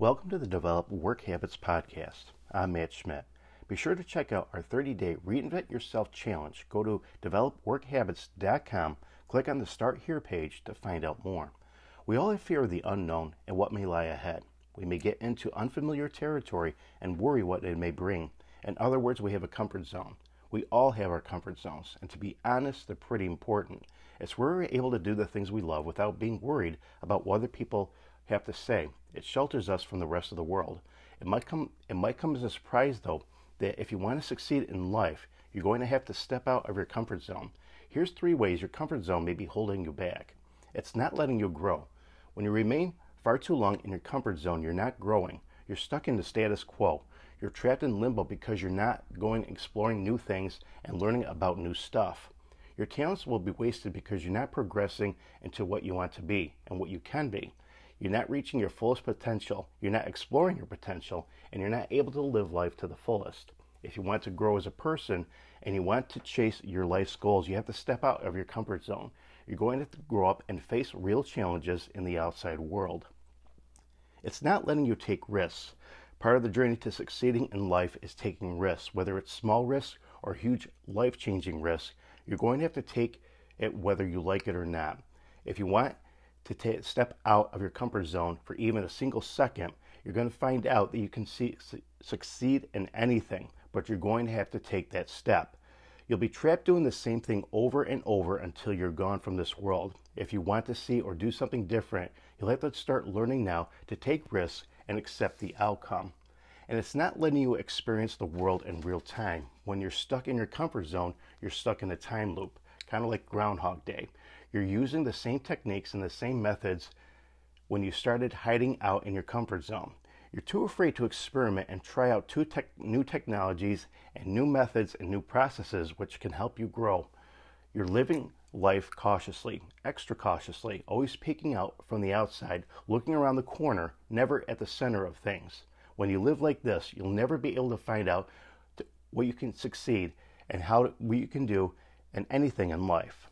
Welcome to the Develop Work Habits Podcast. I'm Matt Schmidt. Be sure to check out our 30 day Reinvent Yourself Challenge. Go to developworkhabits.com, click on the Start Here page to find out more. We all have fear of the unknown and what may lie ahead. We may get into unfamiliar territory and worry what it may bring. In other words, we have a comfort zone. We all have our comfort zones, and to be honest, they're pretty important. It's where we're able to do the things we love without being worried about what other people have to say. It shelters us from the rest of the world. It might come it might come as a surprise though that if you want to succeed in life, you're going to have to step out of your comfort zone. Here's three ways your comfort zone may be holding you back. It's not letting you grow. When you remain far too long in your comfort zone, you're not growing. You're stuck in the status quo. You're trapped in limbo because you're not going exploring new things and learning about new stuff. Your talents will be wasted because you're not progressing into what you want to be and what you can be. You're not reaching your fullest potential, you're not exploring your potential, and you're not able to live life to the fullest. If you want to grow as a person and you want to chase your life's goals, you have to step out of your comfort zone. You're going to, have to grow up and face real challenges in the outside world. It's not letting you take risks. Part of the journey to succeeding in life is taking risks, whether it's small risks or huge life changing risks. You're going to have to take it whether you like it or not. If you want to t- step out of your comfort zone for even a single second, you're going to find out that you can see, su- succeed in anything, but you're going to have to take that step. You'll be trapped doing the same thing over and over until you're gone from this world. If you want to see or do something different, you'll have to start learning now to take risks and accept the outcome. And it's not letting you experience the world in real time. When you're stuck in your comfort zone, you're stuck in a time loop, kind of like Groundhog Day. You're using the same techniques and the same methods when you started hiding out in your comfort zone. You're too afraid to experiment and try out two new technologies and new methods and new processes which can help you grow. You're living life cautiously, extra cautiously, always peeking out from the outside, looking around the corner, never at the center of things. When you live like this, you'll never be able to find out what you can succeed and how what you can do in anything in life.